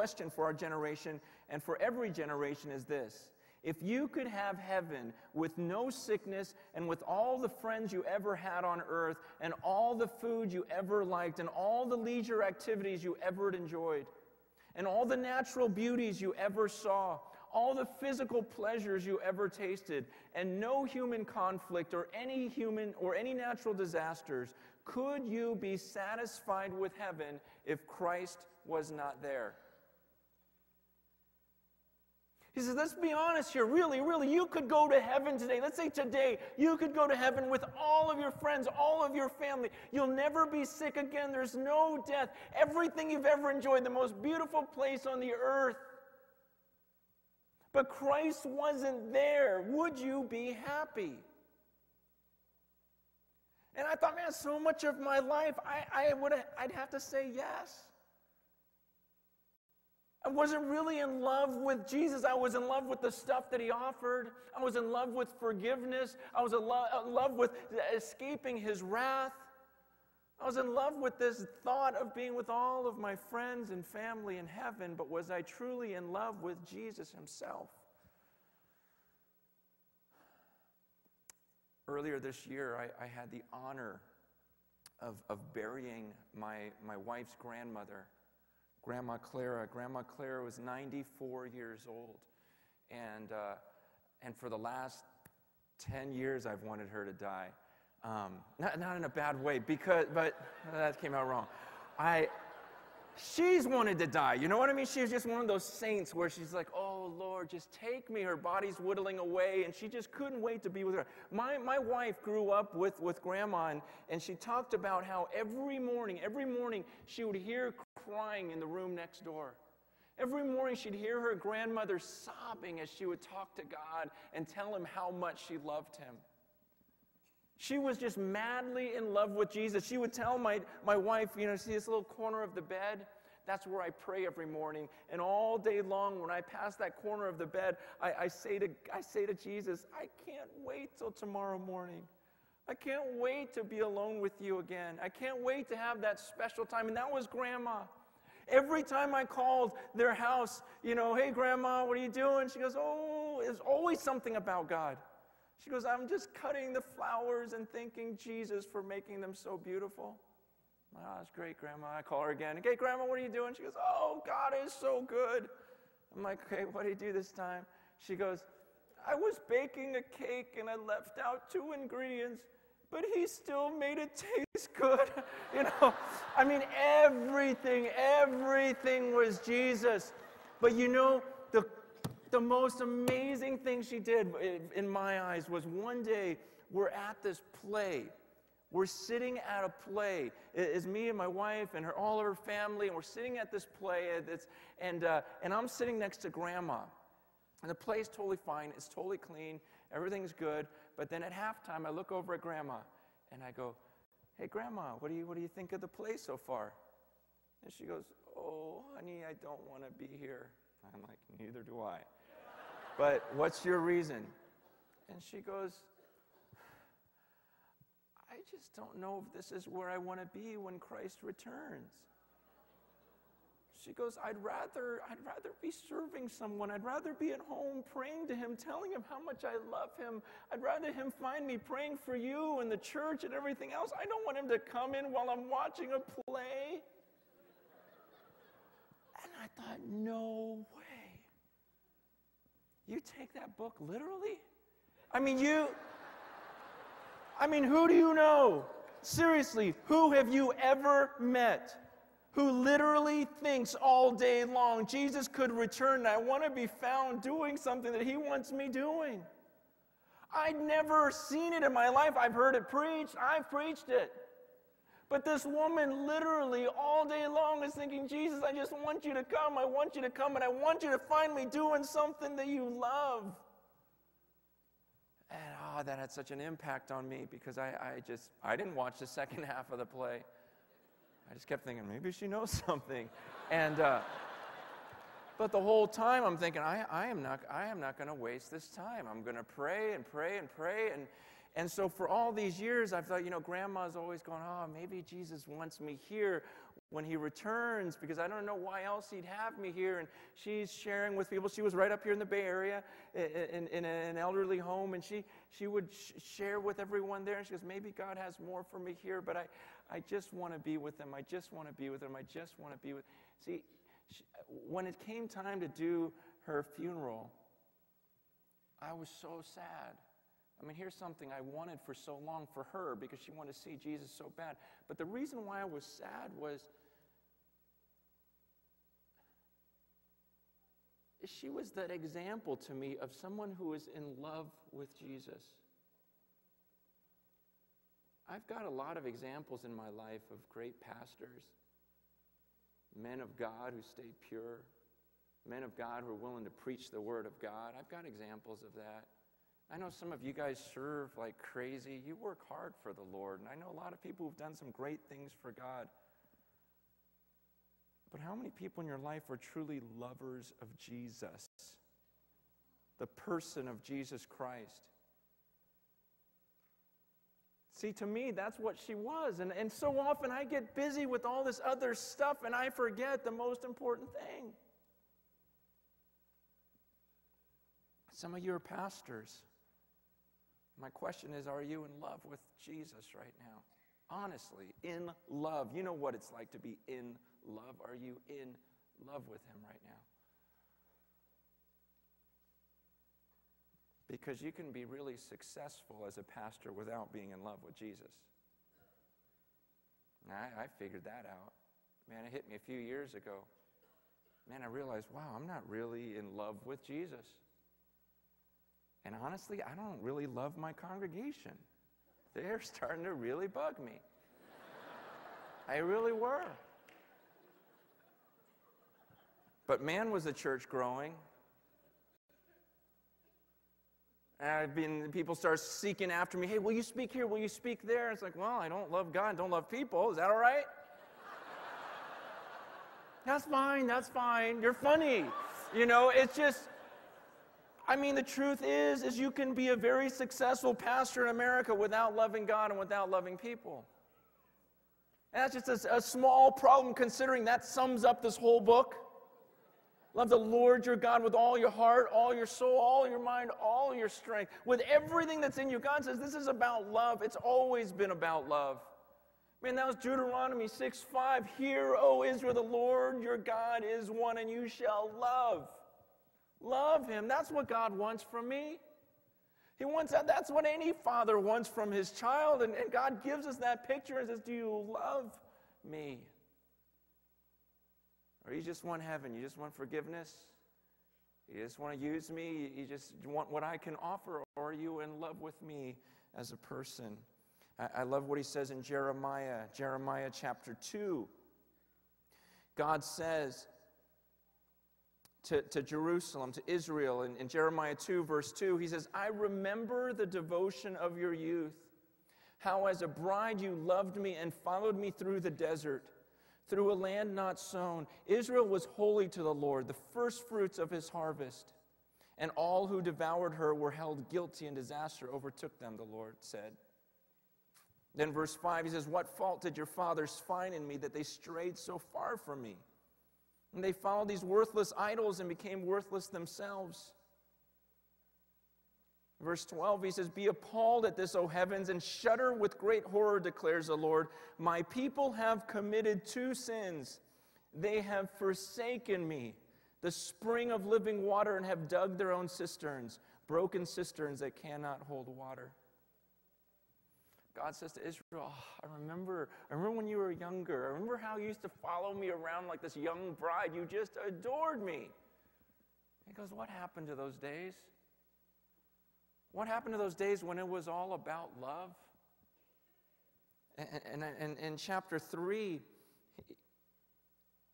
question for our generation and for every generation is this if you could have heaven with no sickness and with all the friends you ever had on earth and all the food you ever liked and all the leisure activities you ever enjoyed and all the natural beauties you ever saw, all the physical pleasures you ever tasted, and no human conflict or any human or any natural disasters, could you be satisfied with heaven if Christ was not there? He says, let's be honest here. Really, really, you could go to heaven today. Let's say today, you could go to heaven with all of your friends, all of your family. You'll never be sick again. There's no death. Everything you've ever enjoyed, the most beautiful place on the earth. But Christ wasn't there. Would you be happy? And I thought, man, so much of my life, I, I would I'd have to say yes. I wasn't really in love with Jesus. I was in love with the stuff that he offered. I was in love with forgiveness. I was in, lo- in love with uh, escaping his wrath. I was in love with this thought of being with all of my friends and family in heaven, but was I truly in love with Jesus himself? Earlier this year, I, I had the honor of, of burying my, my wife's grandmother. Grandma Clara. Grandma Clara was 94 years old. And, uh, and for the last 10 years, I've wanted her to die. Um, not, not in a bad way, because, but that came out wrong. I, she's wanted to die. You know what I mean? She's just one of those saints where she's like, oh, Lord, just take me. Her body's whittling away, and she just couldn't wait to be with her. My, my wife grew up with, with grandma, and, and she talked about how every morning, every morning, she would hear crying in the room next door. Every morning, she'd hear her grandmother sobbing as she would talk to God and tell him how much she loved him. She was just madly in love with Jesus. She would tell my, my wife, you know, see this little corner of the bed? That's where I pray every morning. And all day long, when I pass that corner of the bed, I, I, say, to, I say to Jesus, I can't wait till tomorrow morning. I can't wait to be alone with you again. I can't wait to have that special time. And that was grandma. Every time I called their house, you know, hey, grandma, what are you doing? She goes, oh, there's always something about God. She goes, I'm just cutting the flowers and thanking Jesus for making them so beautiful. Oh, that's great, Grandma. I call her again. Okay, Grandma, what are you doing? She goes, Oh, God is so good. I'm like, Okay, what do you do this time? She goes, I was baking a cake and I left out two ingredients but he still made it taste good. you know, I mean, everything, everything was Jesus. But you know, the, most amazing thing she did, in my eyes, was one day we're at this play. We're sitting at a play. It's me and my wife and her, all of her family, and we're sitting at this play, and, uh, and I'm sitting next to grandma. And the play's totally fine, it's totally clean, everything's good. But then at halftime, I look over at grandma and I go, Hey, grandma, what do you, what do you think of the play so far? And she goes, Oh, honey, I don't want to be here. I'm like, Neither do I. but what's your reason? And she goes, I just don't know if this is where I want to be when Christ returns. She goes, I'd rather, I'd rather be serving someone. I'd rather be at home praying to him, telling him how much I love him. I'd rather him find me praying for you and the church and everything else. I don't want him to come in while I'm watching a play. And I thought, no way. You take that book literally? I mean, you, I mean, who do you know? Seriously, who have you ever met? who literally thinks all day long Jesus could return and I want to be found doing something that he wants me doing. I'd never seen it in my life. I've heard it preached, I've preached it. But this woman literally all day long is thinking, Jesus, I just want you to come. I want you to come, and I want you to find me doing something that you love. And oh, that had such an impact on me because I, I just, I didn't watch the second half of the play. I just kept thinking, maybe she knows something. And, uh, but the whole time I'm thinking, I, I am not, I am not going to waste this time. I'm going to pray and pray and pray. And, and so for all these years, I've thought, you know, grandma's always going, oh, maybe Jesus wants me here when he returns because I don't know why else he'd have me here. And she's sharing with people. She was right up here in the Bay Area in, in, in an elderly home, and she, she would sh- share with everyone there. And she goes, Maybe God has more for me here, but I, I just want to be with them. I just want to be with them. I just want to be with. See, she, when it came time to do her funeral, I was so sad. I mean, here's something I wanted for so long for her because she wanted to see Jesus so bad. But the reason why I was sad was she was that example to me of someone who is in love with Jesus. I've got a lot of examples in my life of great pastors, men of God who stay pure, men of God who are willing to preach the Word of God. I've got examples of that. I know some of you guys serve like crazy. You work hard for the Lord. And I know a lot of people who've done some great things for God. But how many people in your life are truly lovers of Jesus? The person of Jesus Christ. See, to me, that's what she was. And, and so often I get busy with all this other stuff and I forget the most important thing. Some of you are pastors. My question is Are you in love with Jesus right now? Honestly, in love. You know what it's like to be in love. Are you in love with Him right now? Because you can be really successful as a pastor without being in love with Jesus. I, I figured that out. Man, it hit me a few years ago. Man, I realized, wow, I'm not really in love with Jesus. Honestly, I don't really love my congregation. They're starting to really bug me. I really were. But man, was the church growing. And I've been, people start seeking after me. Hey, will you speak here? Will you speak there? It's like, well, I don't love God, don't love people. Is that all right? that's fine, that's fine. You're funny. You know, it's just, I mean, the truth is, is you can be a very successful pastor in America without loving God and without loving people. And that's just a, a small problem considering that sums up this whole book. Love the Lord your God with all your heart, all your soul, all your mind, all your strength, with everything that's in you. God says this is about love. It's always been about love. Man, that was Deuteronomy 6 5. Hear, O Israel, the Lord your God is one, and you shall love. Love him. That's what God wants from me. He wants that. That's what any father wants from his child. And, and God gives us that picture and says, Do you love me? Or you just want heaven? You just want forgiveness? You just want to use me? You just want what I can offer? Or are you in love with me as a person? I, I love what he says in Jeremiah, Jeremiah chapter 2. God says, to, to Jerusalem, to Israel. In, in Jeremiah 2, verse 2, he says, I remember the devotion of your youth, how as a bride you loved me and followed me through the desert, through a land not sown. Israel was holy to the Lord, the first fruits of his harvest. And all who devoured her were held guilty, and disaster overtook them, the Lord said. Then, verse 5, he says, What fault did your fathers find in me that they strayed so far from me? And they followed these worthless idols and became worthless themselves. Verse 12, he says, Be appalled at this, O heavens, and shudder with great horror, declares the Lord. My people have committed two sins. They have forsaken me, the spring of living water, and have dug their own cisterns, broken cisterns that cannot hold water. God says to Israel, oh, I remember, I remember when you were younger. I remember how you used to follow me around like this young bride. You just adored me. He goes, What happened to those days? What happened to those days when it was all about love? And in chapter 3,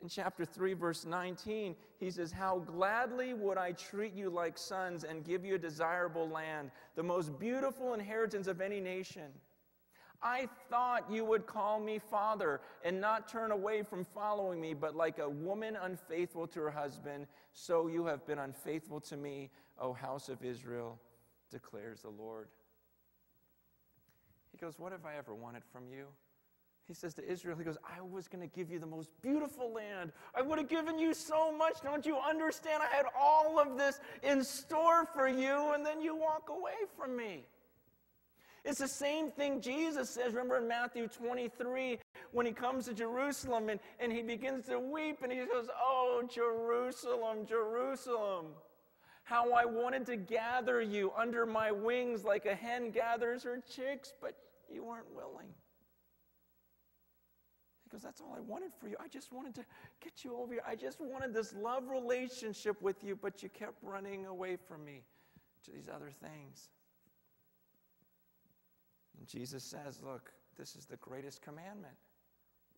in chapter 3, verse 19, he says, How gladly would I treat you like sons and give you a desirable land, the most beautiful inheritance of any nation. I thought you would call me father and not turn away from following me, but like a woman unfaithful to her husband, so you have been unfaithful to me, O house of Israel, declares the Lord. He goes, What have I ever wanted from you? He says to Israel, He goes, I was going to give you the most beautiful land. I would have given you so much. Don't you understand? I had all of this in store for you, and then you walk away from me. It's the same thing Jesus says. Remember in Matthew 23 when he comes to Jerusalem and, and he begins to weep and he goes, Oh, Jerusalem, Jerusalem, how I wanted to gather you under my wings like a hen gathers her chicks, but you weren't willing. He goes, That's all I wanted for you. I just wanted to get you over here. I just wanted this love relationship with you, but you kept running away from me to these other things. And Jesus says, Look, this is the greatest commandment.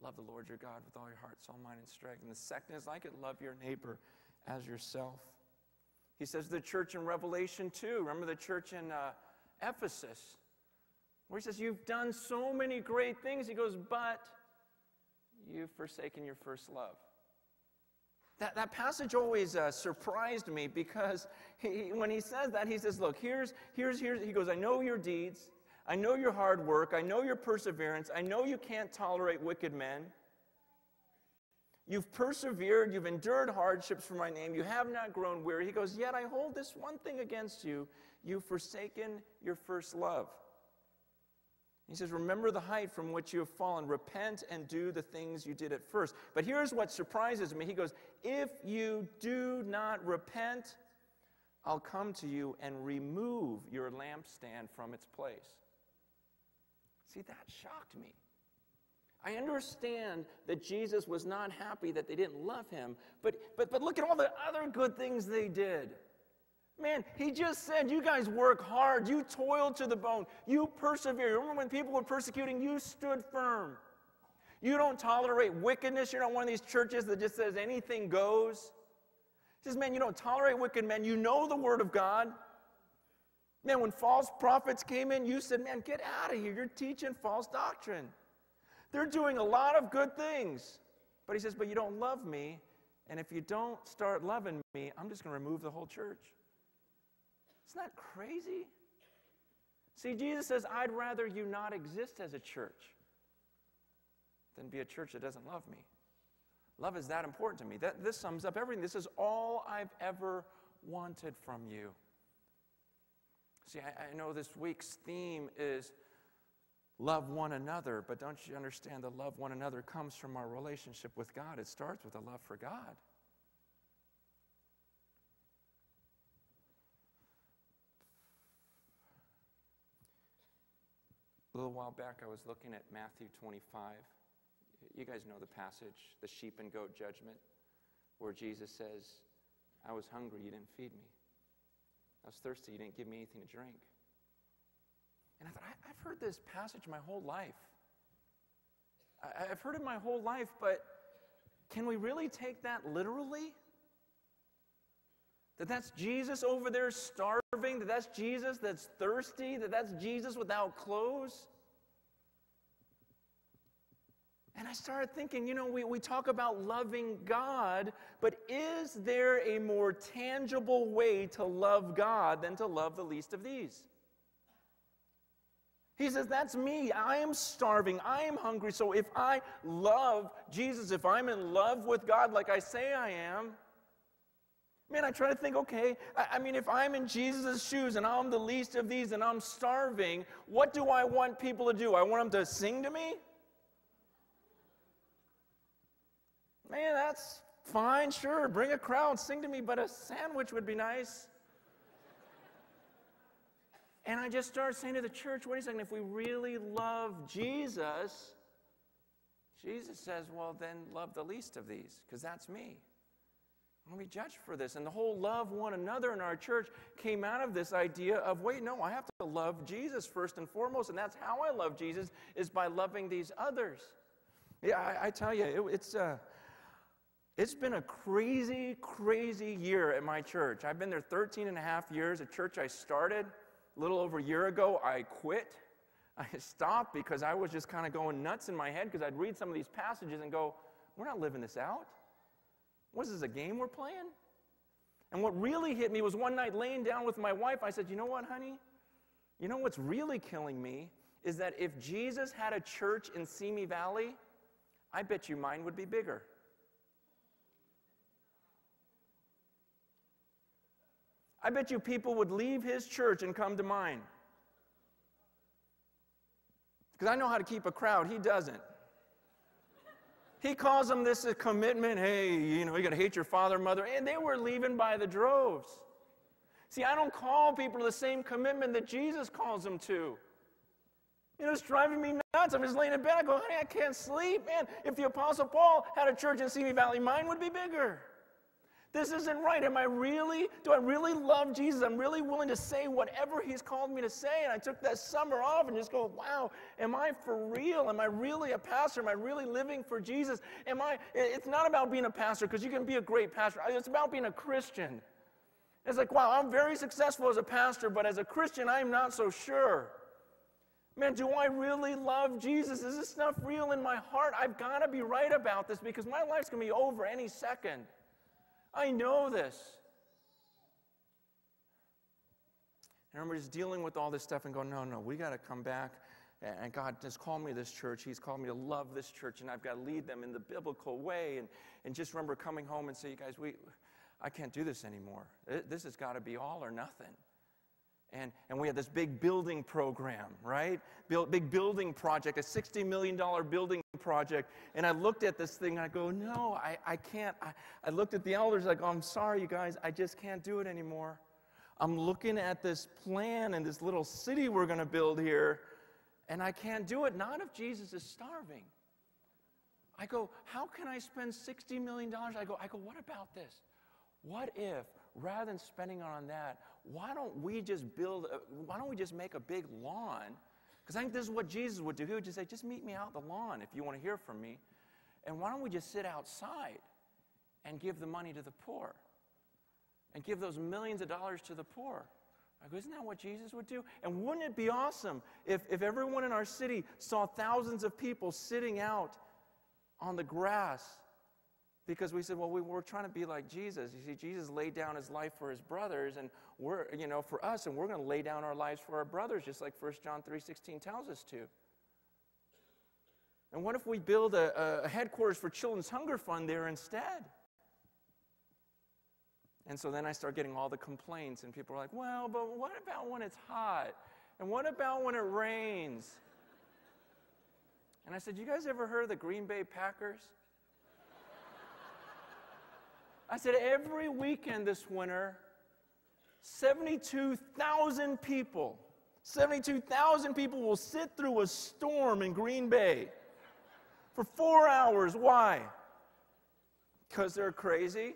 Love the Lord your God with all your heart, soul, mind, and strength. And the second is like it love your neighbor as yourself. He says the church in Revelation 2. Remember the church in uh, Ephesus, where he says, You've done so many great things. He goes, But you've forsaken your first love. That, that passage always uh, surprised me because he, when he says that, he says, Look, here's, here's, here's, he goes, I know your deeds. I know your hard work. I know your perseverance. I know you can't tolerate wicked men. You've persevered. You've endured hardships for my name. You have not grown weary. He goes, Yet I hold this one thing against you. You've forsaken your first love. He says, Remember the height from which you have fallen. Repent and do the things you did at first. But here's what surprises me. He goes, If you do not repent, I'll come to you and remove your lampstand from its place. See, that shocked me. I understand that Jesus was not happy that they didn't love him, but, but, but look at all the other good things they did. Man, he just said, You guys work hard. You toiled to the bone. You persevere. Remember when people were persecuting, you stood firm. You don't tolerate wickedness. You're not one of these churches that just says anything goes. He says, Man, you don't tolerate wicked men. You know the word of God. Man, when false prophets came in, you said, Man, get out of here. You're teaching false doctrine. They're doing a lot of good things. But he says, But you don't love me. And if you don't start loving me, I'm just going to remove the whole church. Isn't that crazy? See, Jesus says, I'd rather you not exist as a church than be a church that doesn't love me. Love is that important to me. That, this sums up everything. This is all I've ever wanted from you. See, I, I know this week's theme is love one another, but don't you understand the love one another comes from our relationship with God? It starts with a love for God. A little while back, I was looking at Matthew 25. You guys know the passage, the sheep and goat judgment, where Jesus says, I was hungry, you didn't feed me. I was thirsty, you didn't give me anything to drink. And I thought, I, have heard this passage my whole life. I, I've heard it my whole life, but can we really take that literally? That that's Jesus over there starving, that that's Jesus that's thirsty, that that's Jesus without clothes. And I started thinking, you know, we, we talk about loving God, but is there a more tangible way to love God than to love the least of these? He says, That's me. I am starving. I am hungry. So if I love Jesus, if I'm in love with God like I say I am, Man, I try to think, okay, I, I, mean, if I'm in Jesus' shoes and I'm the least of these and I'm starving, what do I want people to do? I want them to sing to me? Man, that's fine, sure. Bring a crowd, sing to me, but a sandwich would be nice. and I just started saying to the church, wait a second, if we really love Jesus, Jesus says, well, then love the least of these, because that's me. Let me judge for this. And the whole love one another in our church came out of this idea of wait, no, I have to love Jesus first and foremost. And that's how I love Jesus, is by loving these others. Yeah, I, I tell you, it, it's, uh, it's been a crazy, crazy year at my church. I've been there 13 and a half years, a church I started a little over a year ago. I quit. I stopped because I was just kind of going nuts in my head because I'd read some of these passages and go, we're not living this out. What is this, a game we're playing? And what really hit me was one night laying down with my wife, I said, You know what, honey? You know what's really killing me is that if Jesus had a church in Simi Valley, I bet you mine would be bigger. I bet you people would leave his church and come to mine. Because I know how to keep a crowd, he doesn't. He calls them this a commitment. Hey, you know, you got to hate your father, mother. And they were leaving by the droves. See, I don't call people to the same commitment that Jesus calls them to. You know, it's driving me nuts. I'm just laying in bed. I go, honey, I can't sleep. Man, if the Apostle Paul had a church in Simi Valley, mine would be bigger. This isn't right. Am I really, do I really love Jesus? I'm really willing to say whatever he's called me to say. And I took that summer off and just go, wow, am I for real? Am I really a pastor? Am I really living for Jesus? Am I, it's not about being a pastor because you can be a great pastor. It's about being a Christian. It's like, wow, I'm very successful as a pastor, but as a Christian, I'm not so sure. Man, do I really love Jesus? Is this stuff real in my heart? I've got to be right about this because my life's going to be over any second. I know this. And I remember just dealing with all this stuff and going, no, no, we got to come back. And God has called me to this church. He's called me to love this church, and I've got to lead them in the biblical way. And, and just remember coming home and say, you guys, we, I can't do this anymore. This has got to be all or nothing. And, and we had this big building program, right? Build, big building project, a $60 million building project. And I looked at this thing and I go, no, I, I can't. I, I looked at the elders I go, oh, I'm sorry, you guys, I just can't do it anymore. I'm looking at this plan and this little city we're going to build here, and I can't do it. Not if Jesus is starving. I go, how can I spend $60 million? I go, I go, what about this? What if, rather than spending on that, why don't we just build, a, why don't we just make a big lawn? Because I think this is what Jesus would do. He would just say, just meet me out the lawn if you want to hear from me. And why don't we just sit outside and give the money to the poor? And give those millions of dollars to the poor. I go, isn't that what Jesus would do? And wouldn't it be awesome if, if everyone in our city saw thousands of people sitting out on the grass because we said, well, we, are trying to be like Jesus. You see, Jesus laid down his life for his brothers, and we're, you know, for us, and we're going to lay down our lives for our brothers, just like 1 John 3.16 tells us to. And what if we build a, a headquarters for Children's Hunger Fund there instead? And so then I start getting all the complaints, and people are like, well, but what about when it's hot? And what about when it rains? And I said, you guys ever heard of the Green Bay Packers? I said, every weekend this winter, 72,000 people, 72,000 people will sit through a storm in Green Bay for four hours. Why? Because they're crazy,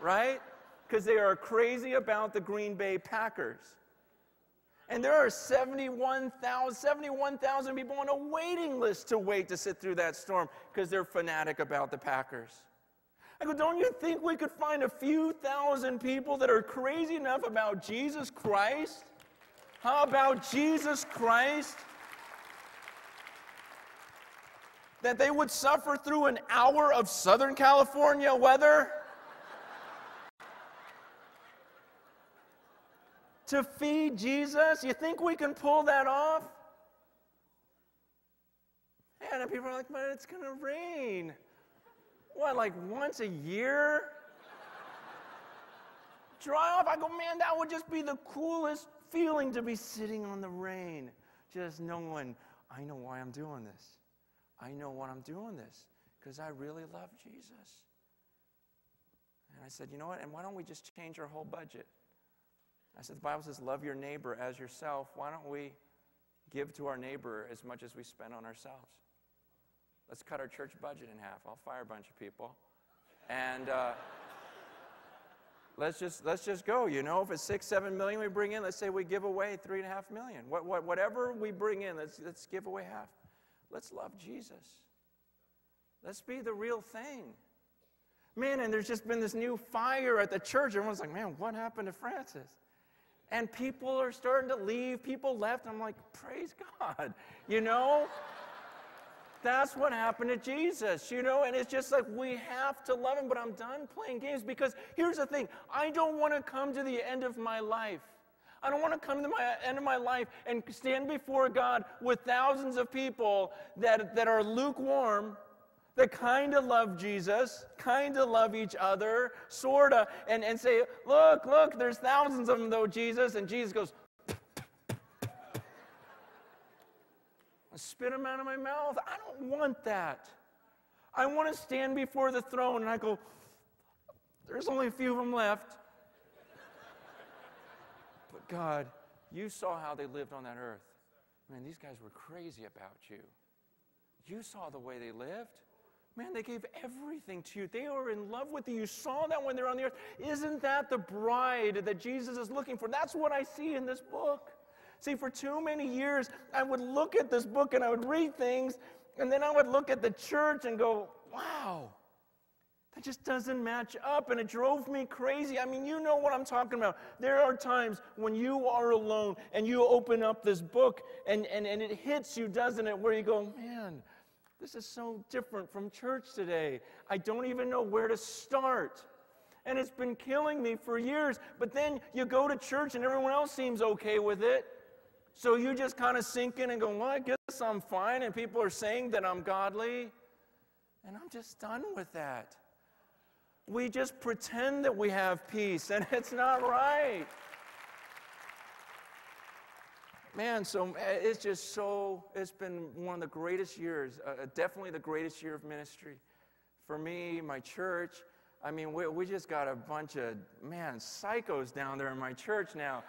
right? Because they are crazy about the Green Bay Packers. And there are 71,000 71, people on a waiting list to wait to sit through that storm because they're fanatic about the Packers. I go, don't you think we could find a few thousand people that are crazy enough about Jesus Christ? How about Jesus Christ? That they would suffer through an hour of Southern California weather? to feed Jesus? You think we can pull that off? And people are like, but it's going to rain what, like once a year? Dry off. I go, man, that would just be the coolest feeling to be sitting on the rain, just knowing, I know why I'm doing this. I know what I'm doing this because I really love Jesus. And I said, you know what? And why don't we just change our whole budget? I said, the Bible says, love your neighbor as yourself. Why don't we give to our neighbor as much as we spend on ourselves? Let's cut our church budget in half. I'll fire a bunch of people. And uh, let's, just, let's just go. You know, if it's six, seven million we bring in, let's say we give away three and a half million. What, what, whatever we bring in, let's, let's give away half. Let's love Jesus. Let's be the real thing. Man, and there's just been this new fire at the church. Everyone's like, man, what happened to Francis? And people are starting to leave. People left. I'm like, praise God. You know? That's what happened to Jesus, you know? And it's just like we have to love him, but I'm done playing games because here's the thing I don't want to come to the end of my life. I don't want to come to my end of my life and stand before God with thousands of people that, that are lukewarm, that kind of love Jesus, kind of love each other, sort of, and, and say, Look, look, there's thousands of them though, Jesus. And Jesus goes, spit them out of my mouth. I don't want that. I want to stand before the throne and I go, There's only a few of them left. But God, you saw how they lived on that earth. Man, these guys were crazy about you. You saw the way they lived. Man, they gave everything to you. They were in love with you. You saw that when they're on the earth. Isn't that the bride that Jesus is looking for? That's what I see in this book. See, for too many years, I would look at this book and I would read things, and then I would look at the church and go, wow, that just doesn't match up, and it drove me crazy. I mean, you know what I'm talking about. There are times when you are alone and you open up this book and, and, and it hits you, doesn't it? Where you go, man, this is so different from church today. I don't even know where to start. And it's been killing me for years. But then you go to church and everyone else seems okay with it. So you just kind of sink in and go, well, I guess I'm fine. And people are saying that I'm godly. And I'm just done with that we just pretend that we have peace, and it's not right. Man, so eh, it's just so, it's been one of the greatest years, uh, uh, definitely the greatest year of ministry. For me, my church, I mean, we, we just got a bunch of, man, psychos down there in my church now.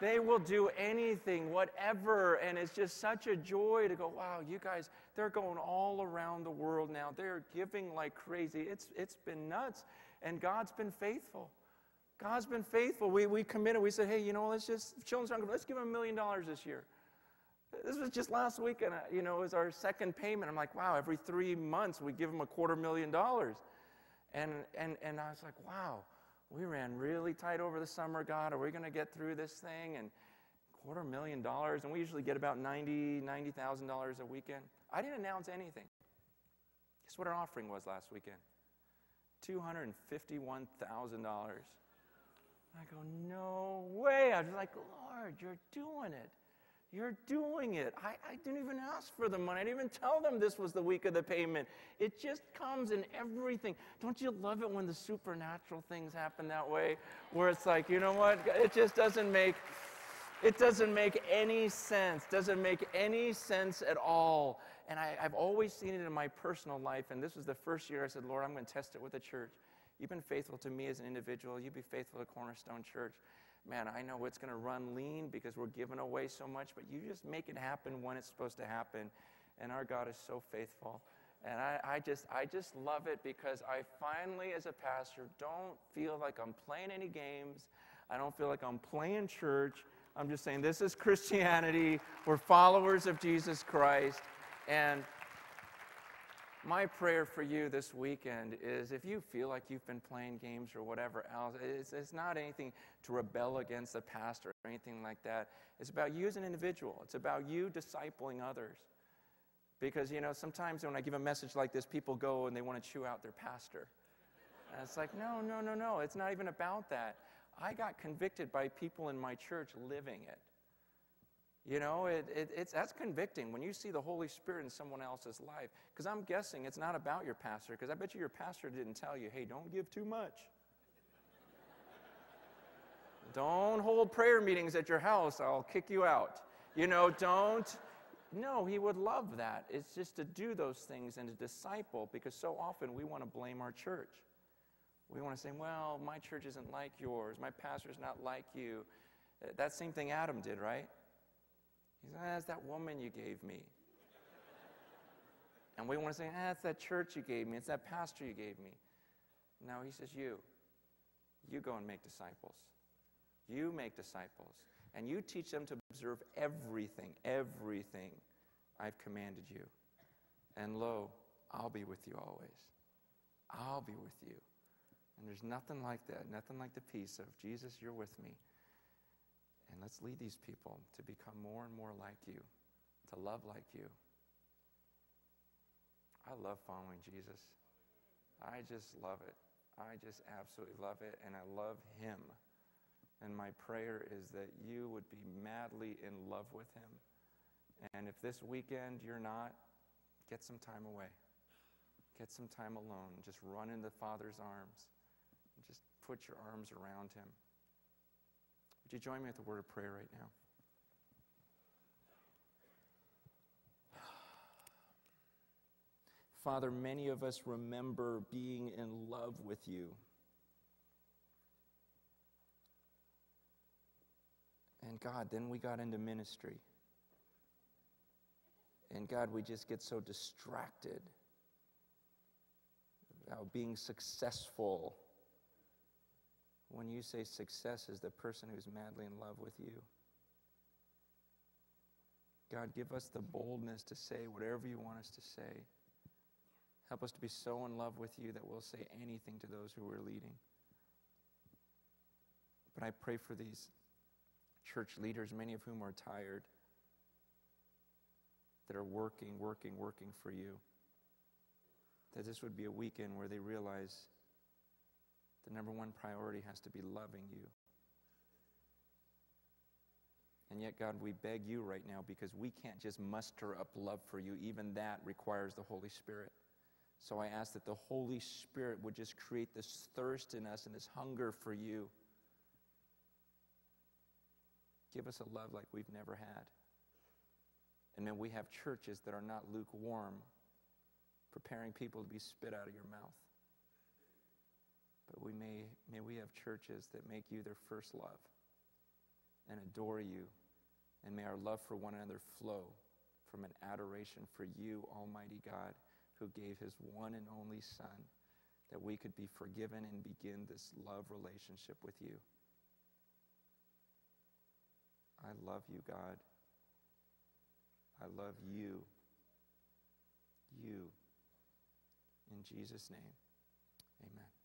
They will do anything, whatever. And it's just such a joy to go, wow, you guys, they're going all around the world now. They're giving like crazy. It's, it's been nuts. And God's been faithful. God's been faithful. We, we committed. We said, hey, you know, let's just, children's hungry, let's give them a million dollars this year. This was just last week, and, uh, you know, it was our second payment. I'm like, wow, every three months we give them a quarter million dollars. And, and, and I was like, wow, we ran really tight over the summer, God. Are we going to get through this thing? And quarter million dollars, and we usually get about $90,000, $90, a weekend. I didn't announce anything. Guess what our offering was last weekend? $251,000. I go, no way. I was like, Lord, you're doing it. You're doing it. I, I didn't even ask for the money. I didn't even tell them this was the week of the payment. It just comes in everything. Don't you love it when the supernatural things happen that way? Where it's like, you know what? It just doesn't make it doesn't make any sense. Doesn't make any sense at all. And I, have always seen it in my personal life. And this was the first year I said, Lord, I'm going to test it with the church. You've been faithful to me as an individual. You be faithful to Cornerstone Church man, I know it's going to run lean because we're giving away so much, but you just make it happen when it's supposed to happen. And our God is so faithful. And I, I, just, I just love it because I finally, as a pastor, don't feel like I'm playing any games. I don't feel like I'm playing church. I'm just saying this is Christianity. We're followers of Jesus Christ. And my prayer for you this weekend is if you feel like you've been playing games or whatever else, it's, it's, not anything to rebel against the pastor or anything like that. It's about you as an individual, it's about you discipling others. Because, you know, sometimes when I give a message like this, people go and they want to chew out their pastor. And it's like, no, no, no, no. It's not even about that. I got convicted by people in my church living it. You know, it, it, it's, that's convicting when you see the Holy Spirit in someone else's life. Because I'm guessing it's not about your pastor, because I bet you your pastor didn't tell you, hey, don't give too much. don't hold prayer meetings at your house, I'll kick you out. You know, don't. No, he would love that. It's just to do those things and to disciple, because so often we want to blame our church. We want to say, well, my church isn't like yours, my pastor's not like you. That same thing Adam did, right? He says, ah, it's that woman you gave me. and we want to say, ah, it's that church you gave me. It's that pastor you gave me. No, he says, you. You go and make disciples. You make disciples. And you teach them to observe everything, everything I've commanded you. And lo, I'll be with you always. I'll be with you. And there's nothing like that, nothing like the peace of Jesus, you're with me. And let's lead these people to become more and more like you, to love like you. I love following Jesus. I just love it. I just absolutely love it, and I love Him. And my prayer is that you would be madly in love with him. And if this weekend you're not, get some time away. Get some time alone. Just run in the Father's arms. Just put your arms around him. Would you join me at the word of prayer right now? Father, many of us remember being in love with you. And God, then we got into ministry. And God, we just get so distracted about being successful. When you say success is the person who's madly in love with you. God, give us the boldness to say whatever you want us to say. Help us to be so in love with you that we'll say anything to those who we're leading. But I pray for these church leaders, many of whom are tired, that are working, working, working for you. That this would be a weekend where they realize the number one priority has to be loving you. And yet, God, we beg you right now because we can't just muster up love for you. Even that requires the Holy Spirit. So I ask that the Holy Spirit would just create this thirst in us and this hunger for you. Give us a love like we've never had. And then we have churches that are not lukewarm, preparing people to be spit out of your mouth. But we may, may we have churches that make you their first love and adore you. And may our love for one another flow from an adoration for you, Almighty God who gave his one and only Son that we could be forgiven and begin this love relationship with you. I love you, God. I love you. You. In Jesus' name, amen.